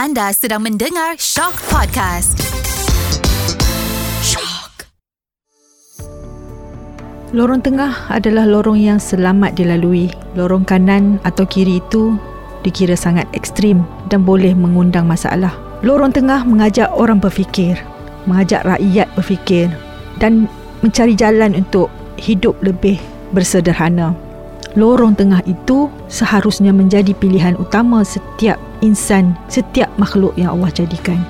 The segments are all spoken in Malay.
Anda sedang mendengar Shock Podcast. Shock. Lorong tengah adalah lorong yang selamat dilalui. Lorong kanan atau kiri itu dikira sangat ekstrim dan boleh mengundang masalah. Lorong tengah mengajak orang berfikir, mengajak rakyat berfikir dan mencari jalan untuk hidup lebih bersederhana. Lorong tengah itu seharusnya menjadi pilihan utama setiap insan, setiap makhluk yang Allah jadikan.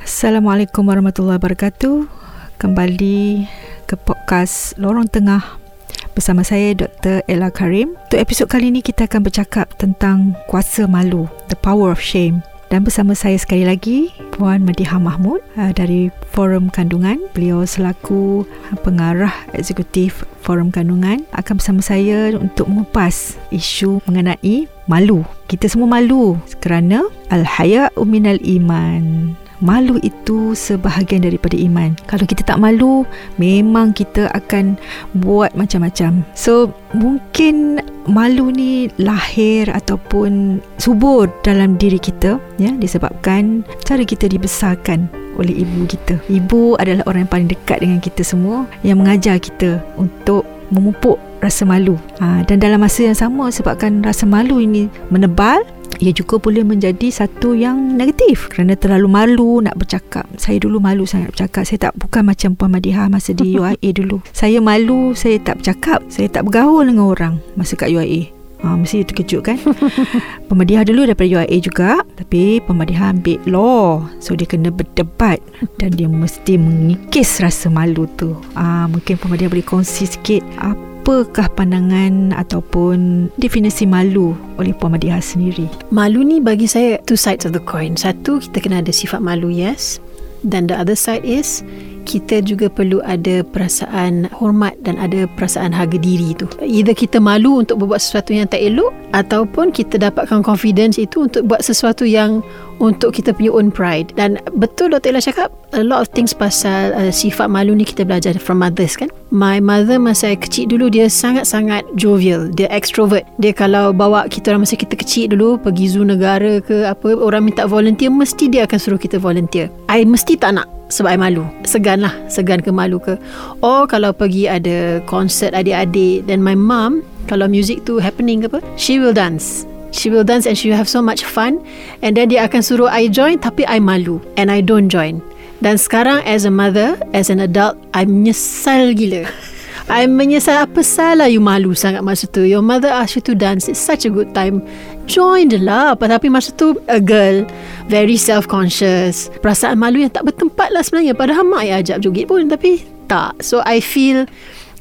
Assalamualaikum warahmatullahi wabarakatuh. Kembali ke podcast Lorong Tengah bersama saya Dr. Ella Karim. Untuk episod kali ini kita akan bercakap tentang kuasa malu, the power of shame. Dan bersama saya sekali lagi Puan Madiha Mahmud uh, dari Forum Kandungan. Beliau selaku pengarah eksekutif Forum Kandungan akan bersama saya untuk mengupas isu mengenai malu. Kita semua malu kerana al-haya minal iman. Malu itu sebahagian daripada iman. Kalau kita tak malu, memang kita akan buat macam-macam. So, mungkin malu ni lahir ataupun subur dalam diri kita ya disebabkan cara kita dibesarkan oleh ibu kita. Ibu adalah orang yang paling dekat dengan kita semua yang mengajar kita untuk memupuk rasa malu. Ha, dan dalam masa yang sama sebabkan rasa malu ini menebal ia juga boleh menjadi satu yang negatif kerana terlalu malu nak bercakap. Saya dulu malu sangat bercakap. Saya tak bukan macam Puan Madiha masa di UIA dulu. Saya malu, saya tak bercakap. Saya tak bergaul dengan orang masa kat UIA. Ha, mesti terkejut kan Pemadiah dulu daripada UIA juga Tapi pemadiah ambil law So dia kena berdebat Dan dia mesti mengikis rasa malu tu ha, Mungkin pemadiah boleh kongsi sikit Apakah pandangan Ataupun definisi malu Oleh Puan Madiha sendiri? Malu ni bagi saya Two sides of the coin. Satu kita kena ada sifat malu yes. Dan the other side is kita juga perlu ada perasaan hormat dan ada perasaan harga diri tu. Either kita malu untuk berbuat sesuatu yang tak elok ataupun kita dapatkan confidence itu untuk buat sesuatu yang untuk kita punya own pride. Dan betul Dr. Ella cakap a lot of things pasal uh, sifat malu ni kita belajar from mothers kan. My mother masa saya kecil dulu dia sangat-sangat jovial, dia extrovert. Dia kalau bawa kita orang masa kita kecil dulu pergi zoo negara ke apa orang minta volunteer mesti dia akan suruh kita volunteer. I mesti tak nak sebab I malu Segan lah Segan ke malu ke Or kalau pergi ada Konsert adik-adik Dan my mum Kalau music tu happening ke apa She will dance She will dance and she will have so much fun. And then dia akan suruh I join Tapi I malu And I don't join. Dan sekarang as a mother As an adult I menyesal gila. I menyesal apa salah you malu sangat masa tu? Your mother asked you to dance It's such a good time. Join je lah. Tapi masa tu A girl Very self-conscious. Perasaan malu yang tak bertempat lah sebenarnya. Padahal mak yang ajak joget pun Tapi tak. So I feel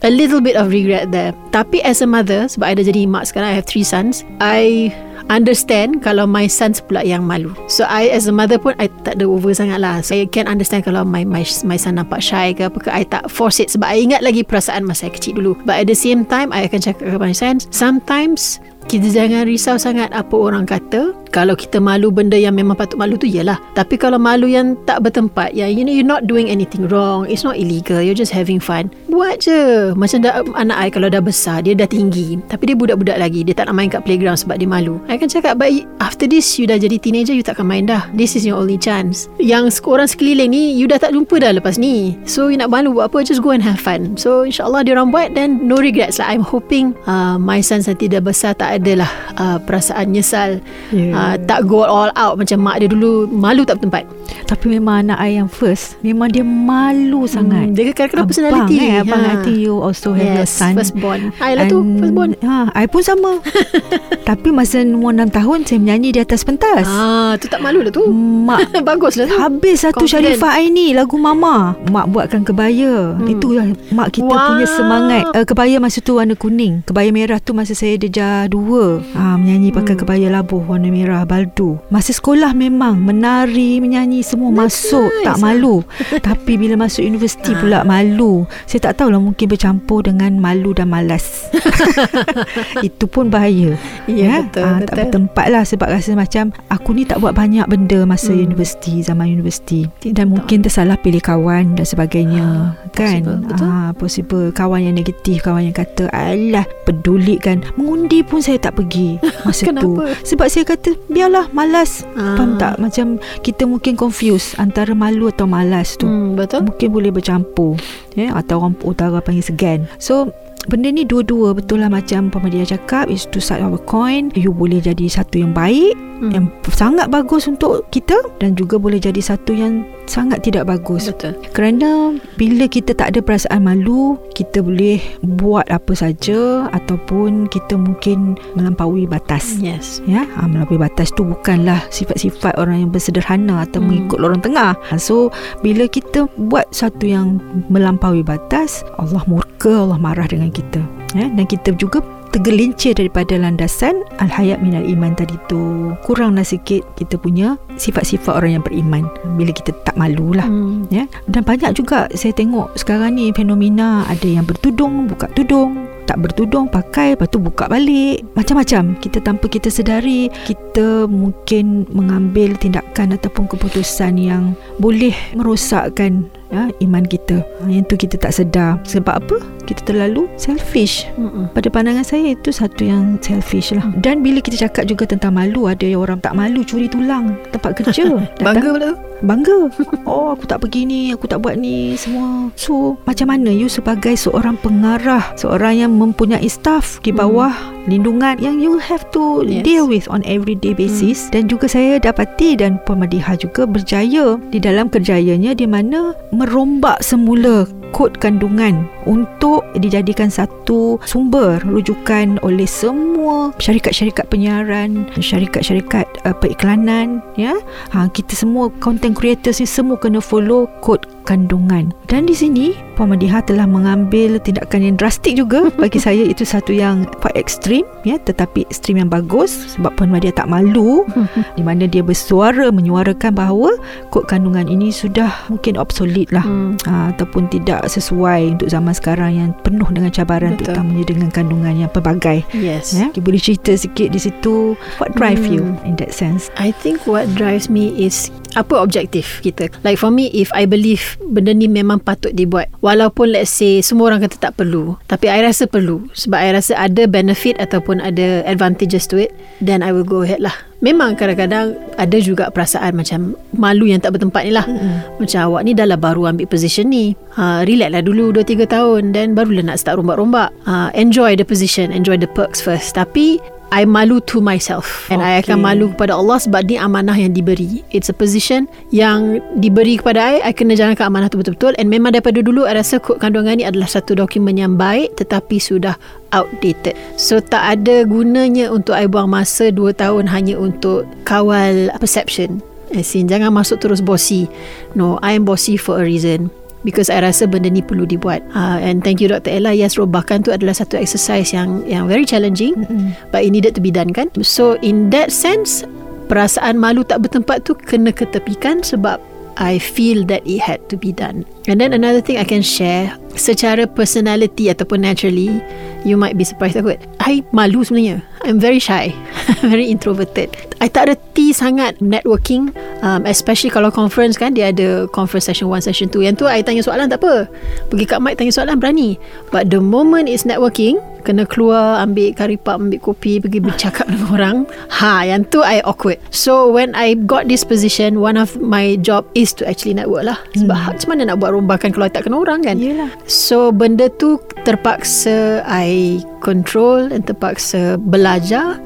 A little bit of regret there Tapi as a mother Sebab I dah jadi mak sekarang I have three sons I understand kalau my sons pula yang malu. So I as a mother pun I tak ada over sangat lah. So I can understand kalau my my my son nampak shy ke apa ke I tak force it sebab I ingat lagi perasaan masa saya kecil dulu. But at the same time I akan cakap kepada my sons sometimes kita jangan risau sangat apa orang kata. Kalau kita malu benda yang memang patut malu tu ialah tapi kalau malu yang tak bertempat ya you know you're not doing anything wrong it's not illegal you're just having fun buat je. Macam dah, anak I kalau dah besar dia dah tinggi tapi dia budak-budak lagi dia tak nak main kat playground sebab dia malu. I kan cakap but after this you dah jadi teenager you takkan main dah. This is your only chance. Yang orang sekeliling ni you dah tak jumpa dah lepas ni. So you nak malu buat apa just go and have fun. So insyaAllah dia orang buat then no regrets lah. I'm hoping uh, my son nanti dah besar tak adalah uh, perasaan nyesal. Yeah. uh, tak go all out macam mak dia dulu malu tak bertempat. Tapi memang anak I yang first memang dia malu hmm, sangat. dia kadang-kadang personality. eh, abang ha. I think you also have yes, a son. first born. I lah tu first born. ha, I pun sama. Tapi masa umur 6 tahun saya menyanyi di atas pentas. Ah, tu tak malu lah tu. Mak bagus lah tu. habis satu Confident. Sharifah I ni lagu mama. Mak buatkan kebaya. Hmm. itu lah mak kita wow. punya semangat. Uh, kebaya masa tu warna kuning. Kebaya merah tu masa saya deja dua. Ha, Menyanyi pakai kebaya labuh Warna merah baldu. Masa sekolah memang Menari Menyanyi Semua That's masuk. Nice, Tak malu. Tapi bila masuk universiti Ah. pula Malu. Saya tak tahulah Mungkin bercampur dengan Malu dan malas. Itu pun bahaya Ya, betul, Tak betul. bertempat lah Sebab rasa macam Aku ni tak buat banyak benda Masa Hmm. universiti Zaman universiti Dan mungkin tersalah pilih kawan Dan sebagainya Kan possible, betul. Ah, possible Kawan yang negatif Kawan yang kata Alah peduli kan Mengundi pun saya tak pergi Masa tu Kenapa? Sebab saya kata Biarlah malas Ah. Faham tak Macam kita mungkin confuse Antara malu atau malas tu Hmm, betul. Mungkin boleh bercampur ya? Atau orang utara panggil segan So Benda ni dua-dua Betul lah macam Pemadia cakap Is two side of a coin You boleh jadi satu yang baik Hmm. Yang sangat bagus untuk kita Dan juga boleh jadi satu yang Sangat tidak bagus Betul. kerana bila kita tak ada perasaan malu, kita boleh buat apa saja ataupun kita mungkin melampaui batas. Yes. Ya, ha, melampaui batas tu bukanlah sifat-sifat orang yang bersederhana atau Hmm. hmm. mengikut lorong tengah. Ha, so, bila kita buat satu yang melampaui batas, Allah murka, Allah marah dengan kita. Ya, dan kita juga tergelincir daripada landasan al-hayat minal iman tadi tu. Kuranglah sikit kita punya sifat-sifat orang yang beriman bila kita tak malu lah Hmm. ya dan banyak juga saya tengok sekarang ni fenomena ada yang bertudung buka tudung tak bertudung pakai lepas tu buka balik macam-macam kita tanpa kita sedari kita mungkin mengambil tindakan ataupun keputusan yang boleh merosakkan ya, iman kita. Ha, yang tu kita tak sedar. Sebab apa? Kita terlalu selfish. Mm-mm. pada pandangan saya itu satu yang selfish lah. Dan bila kita cakap juga tentang malu ada yang orang tak malu curi tulang tempat kerja. Bangga pula. tu. Bangga. Oh aku tak pergi ni Aku tak buat ni Semua. So macam mana you sebagai seorang pengarah Seorang yang mempunyai staff Di bawah lindungan Yang you have to Yes. deal with On everyday basis. Dan juga saya dapati Dan Puan Madiha juga berjaya Di dalam kerjayanya Di mana Merombak semula Kod kandungan Untuk dijadikan satu Sumber Rujukan oleh semua Syarikat-syarikat penyiaran Syarikat-syarikat uh, periklanan Ya ha, kita semua content creators ni semua kena follow kod kandungan. Dan di sini Puan Madiha telah mengambil tindakan yang drastik juga bagi saya itu satu yang quite ekstrim ya tetapi ekstrim yang bagus sebab Puan Madiha tak malu di mana dia bersuara menyuarakan bahawa kod kandungan ini sudah mungkin obsolete lah Hmm. ha, ataupun tidak sesuai untuk zaman sekarang yang penuh dengan cabaran Betul. terutamanya dengan kandungan yang pelbagai Yes. ya boleh cerita sikit di situ what drive Hmm. you in that sense I think what drives me is apa objektif kita. Like for me, if I believe benda ni memang patut dibuat. Walaupun let's say semua orang kata tak perlu. Tapi I rasa perlu. Sebab I rasa ada benefit ataupun ada advantages to it. Then I will go ahead lah. Memang kadang-kadang ada juga perasaan macam malu yang tak bertempat ni lah. Mm-mm. Macam awak ni dah lah baru ambil position ni. Ha, relax lah dulu 2-3 tahun. Dan barulah nak start rombak-rombak. Ha, enjoy the position. Enjoy the perks first. Tapi I malu to myself and I akan Okay. malu kepada Allah sebab ni amanah yang diberi. It's a position yang diberi kepada I. I kena jalankan amanah tu betul-betul and memang daripada dulu I rasa kod kandungan ni adalah satu dokumen yang baik tetapi sudah outdated. So tak ada gunanya untuk I buang masa 2 tahun hanya untuk kawal perception. As in, jangan masuk terus bossy. No, I am bossy for a reason. Because I rasa benda ni perlu dibuat. Uh, and thank you Dr. Ella. Yes, robakan tu adalah satu exercise yang yang very challenging. Mm-mm. But it needed to be done kan. So in that sense, perasaan malu tak bertempat tu kena ketepikan sebab I feel that it had to be done. And then another thing I can share, secara personality ataupun naturally, you might be surprised aku. I malu sebenarnya. I'm very shy. very introverted. I tak reti sangat networking, um, especially kalau conference kan, dia ada conference session 1, session 2. Yang tu I tanya soalan tak apa. Pergi kat mic tanya soalan berani. But the moment is networking, kena keluar ambil karipap, ambil kopi, pergi bercakap dengan orang. Ha, yang tu I awkward. So when I got this position, one of my job is to actually network lah. Sebab hmm. macam mana nak buat rombakan kalau I tak kena orang kan? Yelah. So benda tu terpaksa I control dan terpaksa belajar.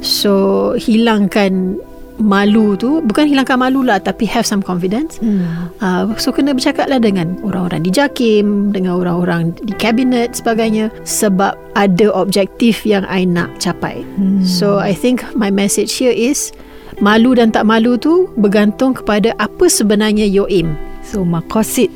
So hilangkan malu tu bukan hilangkan malu lah tapi have some confidence Hmm. uh, so kena bercakap lah dengan orang-orang di JAKIM dengan orang-orang di kabinet sebagainya sebab ada objektif yang I nak capai Hmm. so I think my message here is malu dan tak malu tu bergantung kepada apa sebenarnya your aim So makosid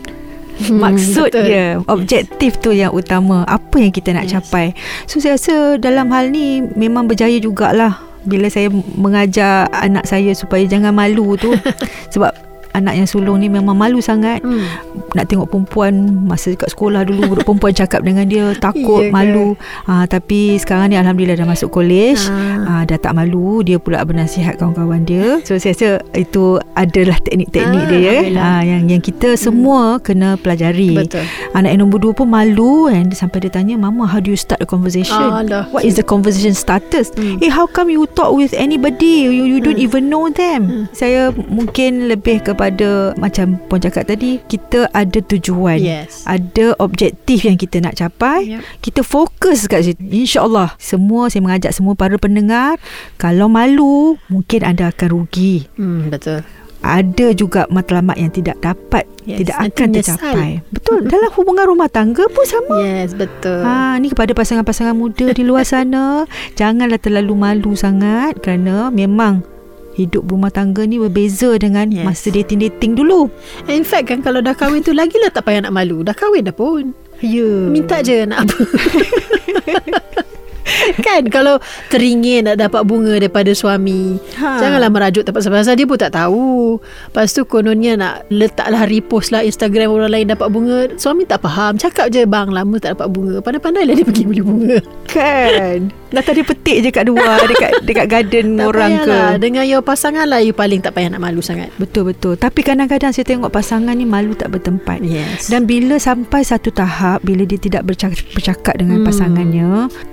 Maksud betul. dia Objektif tu yang utama Apa yang kita nak Yes. capai So saya rasa Dalam hal ni Memang berjaya jugalah Bila saya mengajar Anak saya Supaya jangan malu tu Sebab Anak yang sulung ni Memang malu sangat. Hmm. nak tengok perempuan masa kat sekolah dulu budak perempuan cakap dengan dia takut ke? malu. Ha, tapi sekarang ni alhamdulillah dah masuk college. Ah. ha, dah tak malu dia pula bernasihat kawan-kawan dia. So saya rasa itu adalah teknik-teknik Ah, dia ya. ha, yang yang kita semua kena pelajari. Betul. anak yang nombor dua pun malu and sampai dia tanya mama how do you start a conversation? Alah. what is the conversation starters Hmm. eh how come you talk with anybody? You you don't even know them. Saya mungkin lebih kepada macam puan cakap tadi kita ada tujuan Yes. ada objektif yang kita nak capai Yep. kita fokus kat situ insyaallah semua saya mengajak semua para pendengar kalau malu mungkin anda akan rugi Hmm, betul. ada juga matlamat yang tidak dapat Yes, tidak akan tercapai betul dalam hubungan rumah tangga pun sama Yes, betul. Ha, ni kepada pasangan-pasangan muda di luar sana Janganlah terlalu malu sangat Kerana memang Hidup rumah tangga ni berbeza dengan Yes. masa dating-dating dulu In fact kan kalau dah kahwin tu lagilah tak payah nak malu. Dah kahwin dah pun. Ya Minta je nak apa. kan? Kalau teringin nak dapat bunga daripada suami Ha. Janganlah merajuk tempat pasal dia pun tak tahu. Lepas tu kononnya nak letaklah repost lah Instagram orang lain dapat bunga Suami tak faham. Cakap je bang lama tak dapat bunga. Pandai-pandai lah dia pergi beli bunga. Kan? Dah tadi petik je kat luar Dekat dekat garden Tak orang ke? payahlah. Dengan your pasangan lah You paling tak payah nak malu sangat. Betul-betul Tapi kadang-kadang saya tengok pasangan ni Malu tak bertempat. Yes. Dan bila sampai satu tahap Bila dia tidak bercakap, bercakap dengan Hmm. pasangannya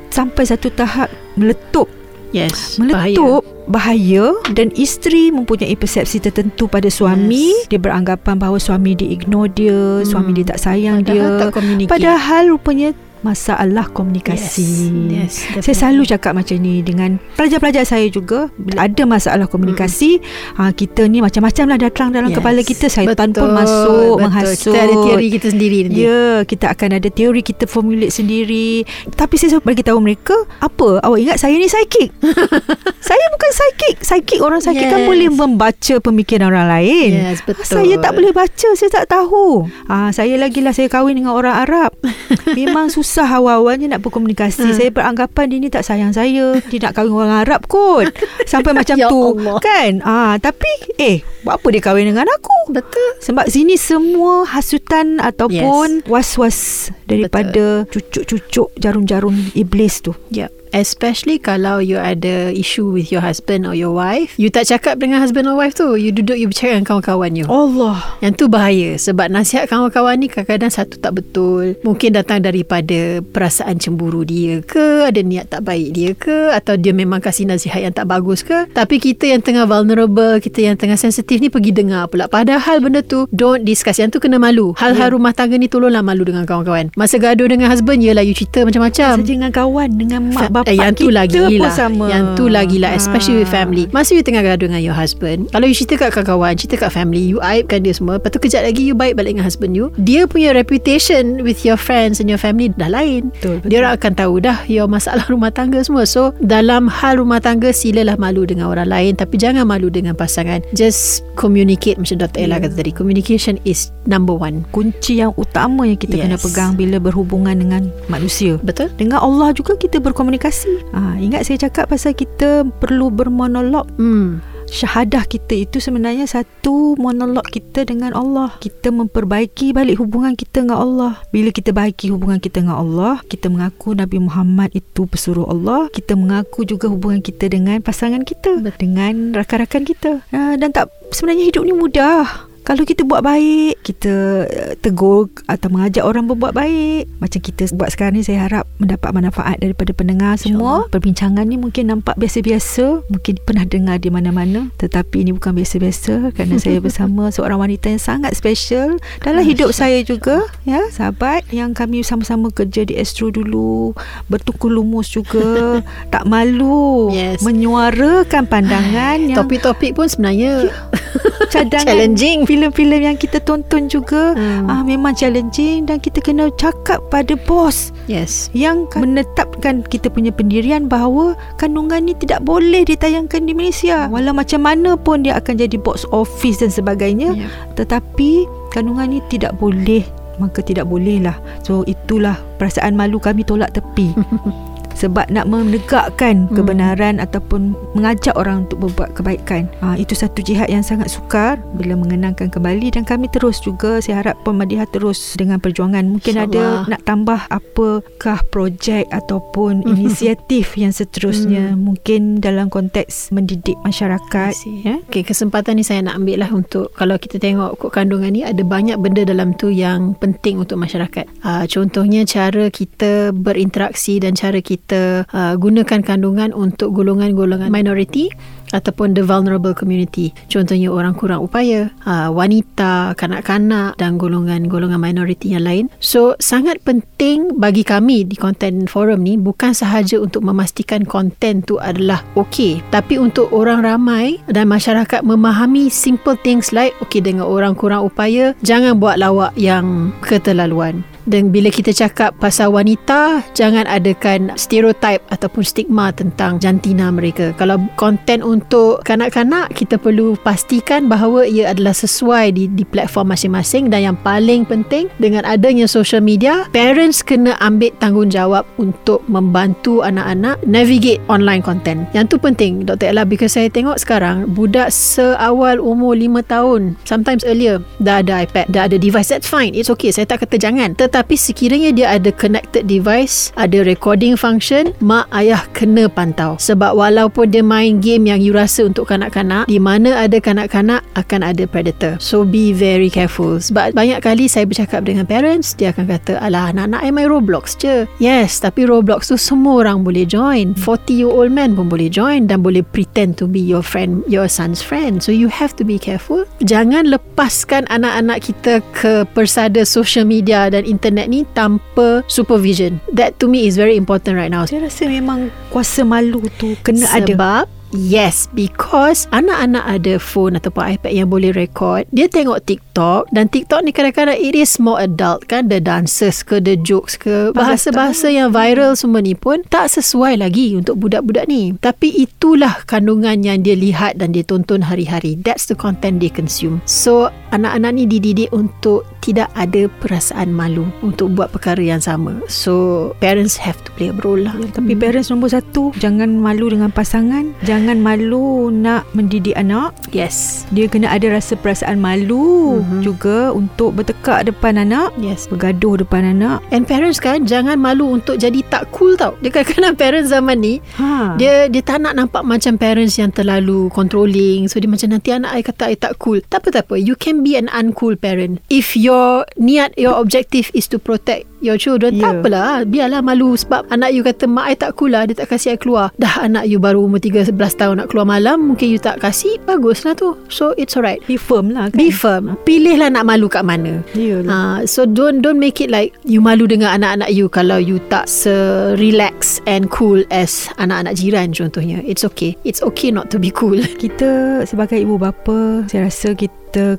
Sampai satu tahap Meletup Yes Meletup bahaya. bahaya dan isteri mempunyai persepsi tertentu pada suami. Yes. Dia beranggapan bahawa suami dia ignore dia, Hmm. suami dia tak sayang Padahal dia. tak communicate. Padahal rupanya masalah komunikasi. Yes, yes, saya selalu cakap macam ni dengan pelajar-pelajar saya juga bila ada masalah komunikasi, ha, kita ni macam-macam lah datang dalam Yes. kepala kita syaitan Betul, pun masuk betul. menghasut. Kita ada teori kita sendiri nanti. Ya, kita akan ada teori kita formulate sendiri. Tapi saya selalu bagi tahu mereka, apa? Awak ingat saya ni psychic? saya bukan psychic. Psychic orang psychic kan Yes. boleh membaca pemikiran orang lain. Yes, betul. Saya tak boleh baca, saya tak tahu. Ah, saya lagilah saya kahwin dengan orang Arab. Memang susah awal-awalnya nak berkomunikasi. Hmm. Saya beranggapan dia ni tak sayang saya. Dia nak kahwin orang Arab kot. Sampai macam Ya tu. Allah. Kan? Ah, tapi eh, buat apa dia kahwin dengan aku? Betul. Sebab sini semua hasutan ataupun yes. was-was daripada cucuk-cucuk jarum-jarum iblis tu. Yeah. Especially kalau you ada issue with your husband or your wife, you tak cakap dengan husband or wife tu, you duduk you bercakap dengan kawan-kawan you. Allah. Yang tu bahaya sebab nasihat kawan-kawan ni kadang-kadang satu tak betul. Mungkin datang daripada perasaan cemburu dia ke, ada niat tak baik dia ke atau dia memang kasih nasihat yang tak bagus ke. Tapi kita yang tengah vulnerable, kita yang tengah sensitif ni pergi dengar pula. Padahal benda tu don't discuss. Yang tu kena malu. Hal-hal rumah tangga ni tolonglah malu dengan kawan-kawan. Masa gaduh dengan husband, yelah you cerita macam-macam. Saja dengan kawan dengan mak Eh, yang tu kita lagi pun lah sama. Yang tu lagi lah Especially with Ah. family Masa you tengah gaduh dengan your husband Kalau you cerita kat kawan-kawan Cerita kat family You aibkan dia semua Lepas tu kejap lagi You baik balik dengan husband you Dia punya reputation With your friends and your family Dah lain Betul, betul. Dia orang akan tahu dah Your masalah rumah tangga semua So dalam hal rumah tangga Silalah malu dengan orang lain Tapi jangan malu dengan pasangan Just communicate Macam Dr. Ella kata tadi Communication is number one kunci yang utama yang kita yes. kena pegang bila berhubungan dengan manusia. Betul? Dengan Allah juga kita berkomunikasi. Ha, ingat saya cakap pasal kita perlu bermonolog. Hmm. Syahadah kita itu sebenarnya satu monolog kita dengan Allah. Kita memperbaiki balik hubungan kita dengan Allah. Bila kita baiki hubungan kita dengan Allah, kita mengaku Nabi Muhammad itu pesuruh Allah. Kita mengaku juga hubungan kita dengan pasangan kita, Betul. dengan rakan-rakan kita. Ha, dan tak sebenarnya hidup ni mudah. Kalau kita buat baik, kita uh, tegur atau mengajak orang berbuat baik. Macam kita buat sekarang ni saya harap mendapat manfaat daripada pendengar semua. Perbincangan ni mungkin nampak biasa-biasa, mungkin pernah dengar di mana-mana, tetapi ini bukan biasa-biasa kerana saya bersama seorang wanita yang sangat special dalam hidup saya juga, ya, sahabat yang kami sama-sama kerja di Astro dulu, bertukar lumus juga, tak malu Yes. menyuarakan pandangan yang Topik-topik pun sebenarnya cadangan Challenging. Filem-filem yang kita tonton juga Hmm. ah memang challenging dan kita kena cakap pada bos Yes. yang menetapkan kita punya pendirian bahawa kandungan ni tidak boleh ditayangkan di Malaysia. Walau macam mana pun dia akan jadi box office dan sebagainya Yep. tetapi kandungan ni tidak boleh. Maka tidak bolehlah. So itulah perasaan malu kami tolak tepi sebab nak menegakkan Hmm. kebenaran ataupun mengajak orang untuk berbuat kebaikan. Ha, itu satu jihad yang sangat sukar bila mengenangkan kembali dan kami terus juga saya harap Pemadihah terus dengan perjuangan. Mungkin InsyaAllah. ada nak tambah apakah projek ataupun Hmm. inisiatif yang seterusnya mungkin dalam konteks mendidik masyarakat ya. Okay, kesempatan ni saya nak ambil lah untuk kalau kita tengok kod kandungan ni ada banyak benda dalam tu yang penting untuk masyarakat. Uh, contohnya cara kita berinteraksi dan cara kita uh, gunakan kandungan untuk golongan-golongan minority ataupun the vulnerable community. Contohnya orang kurang upaya, uh, wanita, kanak-kanak dan golongan-golongan minority yang lain. So, sangat penting bagi kami di content forum ni bukan sahaja untuk memastikan konten tu adalah okey, tapi untuk orang ramai dan masyarakat memahami simple things like okey dengan orang kurang upaya, jangan buat lawak yang keterlaluan. Dan bila kita cakap pasal wanita, jangan adakan stereotip ataupun stigma tentang jantina mereka. Kalau konten untuk kanak-kanak, kita perlu pastikan bahawa ia adalah sesuai di, di platform masing-masing dan yang paling penting dengan adanya social media, parents kena ambil tanggungjawab untuk membantu anak-anak navigate online content. Yang tu penting Dr. Ella because saya tengok sekarang budak seawal umur 5 tahun, sometimes earlier dah ada iPad, dah ada device. That's fine. It's okay. Saya tak kata jangan. Tetapi sekiranya dia ada connected device, ada recording function, mak ayah kena pantau. Sebab walaupun dia main game yang you rasa untuk kanak-kanak, di mana ada kanak-kanak akan ada predator. So be very careful. Sebab banyak kali saya bercakap dengan parents, dia akan kata, alah anak-anak I main Roblox je. Yes, tapi Roblox tu semua orang boleh join. 40 year old man pun boleh join dan boleh pretend to be your friend, your son's friend. So you have to be careful. Jangan lepaskan anak-anak kita ke persada social media dan internet ni tanpa supervision. That to me is very important right now. Saya rasa memang kuasa malu tu kena ada. Sebab Yes, because anak-anak ada phone ataupun iPad yang boleh record. Dia tengok TikTok dan TikTok ni kadang-kadang it is more adult kan. The dances ke, the jokes ke. Bahasa-bahasa yang viral semua ni pun tak sesuai lagi untuk budak-budak ni. Tapi itulah kandungan yang dia lihat dan dia tonton hari-hari. That's the content they consume. So, anak-anak ni dididik untuk tidak ada perasaan malu untuk buat perkara yang sama. So, parents have to play a role lah. Ya, tapi parents nombor satu Jangan malu dengan pasangan Jangan malu nak mendidik anak Yes. Dia kena ada rasa perasaan malu Mhm. juga Untuk bertekak depan anak Yes. Bergaduh depan anak And parents kan jangan malu untuk jadi tak cool tau. Dia kadang-kadang parents zaman ni ha. dia dia tak nak nampak macam parents yang terlalu controlling. So dia macam nanti anak I kata I tak cool. Tak apa tak apa. You can be an uncool parent. If your niat your objective is to protect your children, Ya. tak apalah. Biarlah malu sebab anak you kata mak I tak cool lah, dia tak kasih I keluar. Dah anak you baru umur 13 tahun nak keluar malam, mungkin you tak kasih, baguslah tu. So it's alright. Be firm lah kan Be firm. Pilihlah nak malu kat mana. Yalah. Uh, so don't don't make it like you malu dengan anak-anak you kalau you tak se relax and cool as anak-anak jiran contohnya. It's okay. It's okay not to be cool. Kita sebagai ibu bapa Saya rasa kita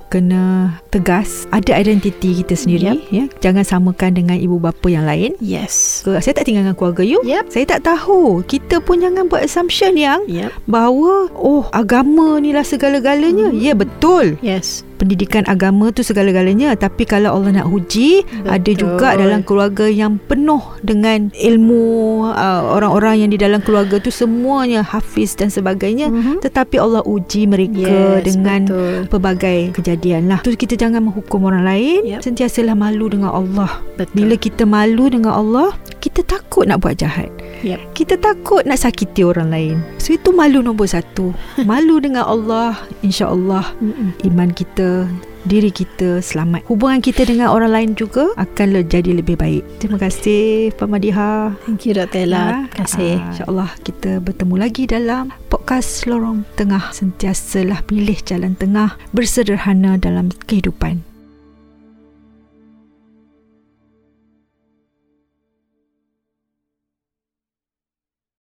kena tegas Ada identiti kita sendiri ya. Jangan samakan dengan ibu bapa yang lain Yes. Ke- Saya tak tinggal dengan keluarga you Yep. Saya tak tahu Kita pun jangan buat assumption yang Yep. Bahawa Oh agama ni lah segala-galanya Ya betul Yes. Pendidikan agama tu segala-galanya tapi kalau Allah nak uji Betul. ada juga dalam keluarga yang penuh dengan ilmu uh, orang-orang yang di dalam keluarga tu semuanya hafiz dan sebagainya Mhm. tetapi Allah uji mereka Yes, dengan betul. pelbagai kejadian lah tu kita jangan menghukum orang lain Yep. sentiasalah malu dengan Allah Betul. bila kita malu dengan Allah kita takut nak buat jahat Yep. kita takut nak sakiti orang lain so itu malu nombor satu malu dengan Allah insya-Allah iman kita diri kita selamat hubungan kita dengan orang lain juga akan jadi lebih baik terima kasih Pamadiha Thank you Dr. Ella. Terima kasih. Ah, InsyaAllah kita bertemu lagi dalam podcast Lorong Tengah. Sentiasalah pilih jalan tengah bersederhana dalam kehidupan.